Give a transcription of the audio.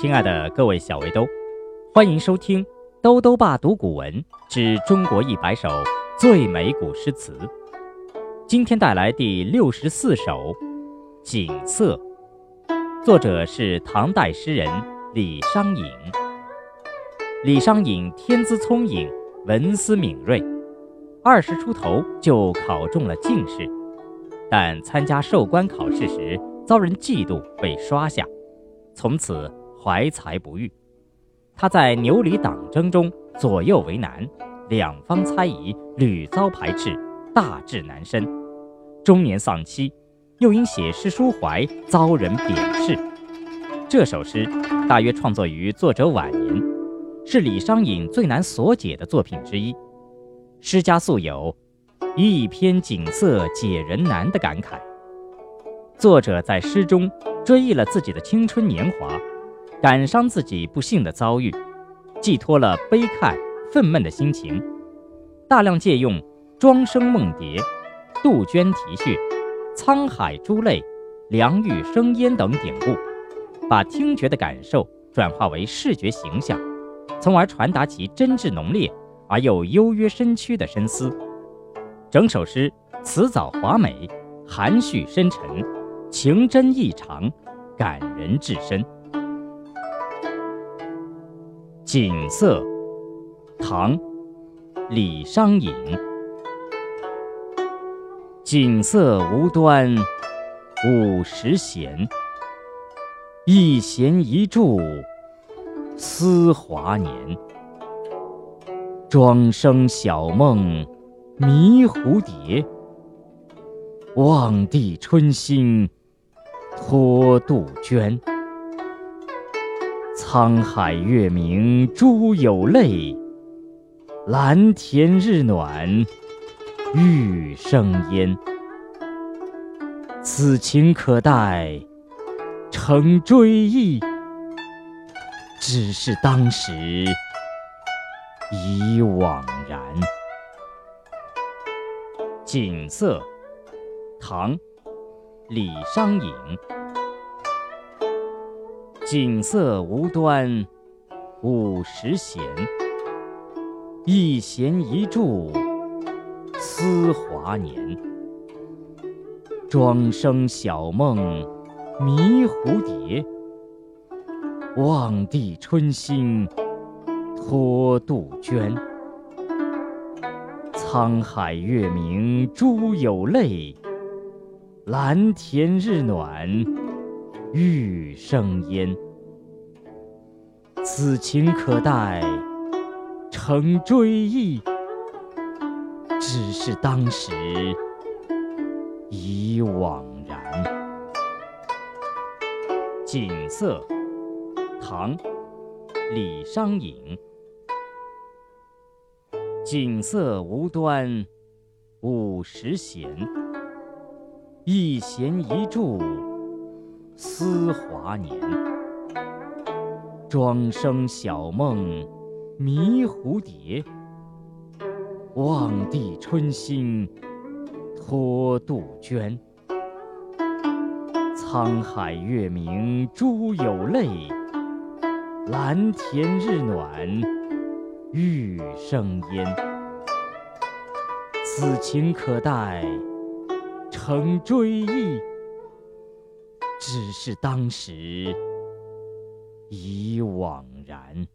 亲爱的各位小围兜，欢迎收听《兜兜爸读古文之中国一百首最美古诗词》。今天带来第六十四首《锦瑟》，作者是唐代诗人李商隐。李商隐天资聪颖，文思敏锐，二十出头就考中了进士，但参加授官考试时遭人嫉妒，被刷下，从此。怀才不遇，他在牛李党争中左右为难，两方猜疑，屡遭排斥，大志难伸。中年丧妻，又因写诗抒怀，遭人贬斥。这首诗大约创作于作者晚年，是李商隐最难所解的作品之一。诗家素有“一篇锦瑟解人难”的感慨。作者在诗中追忆了自己的青春年华。感伤自己不幸的遭遇，寄托了悲慨愤懑的心情，大量借用“庄生梦蝶”“杜鹃啼血”“沧海珠泪”“梁玉生烟”等典故，把听觉的感受转化为视觉形象，从而传达其真挚浓烈而又幽约深曲的深思。整首诗词藻华美，含蓄深沉，情真意长，感人至深。锦瑟，唐·李商隐。锦瑟无端五十弦，一弦一柱思华年。庄生晓梦迷蝴蝶，望帝春心托杜鹃。沧海月明珠有泪，蓝田日暖玉生烟。此情可待成追忆，只是当时已惘然。锦瑟，唐·李商隐。锦瑟无端五十弦，一弦一柱思华年。庄生晓梦迷蝴蝶，望帝春心托杜鹃。沧海月明珠有泪，蓝田日暖。欲生烟，此情可待成追忆，只是当时已惘然。锦瑟，唐·李商隐。锦瑟无端五十弦，一弦一柱。思华年，庄生晓梦迷蝴蝶，望帝春心托杜鹃。沧海月明珠有泪，蓝田日暖玉生烟。此情可待成追忆。只是当时已惘然。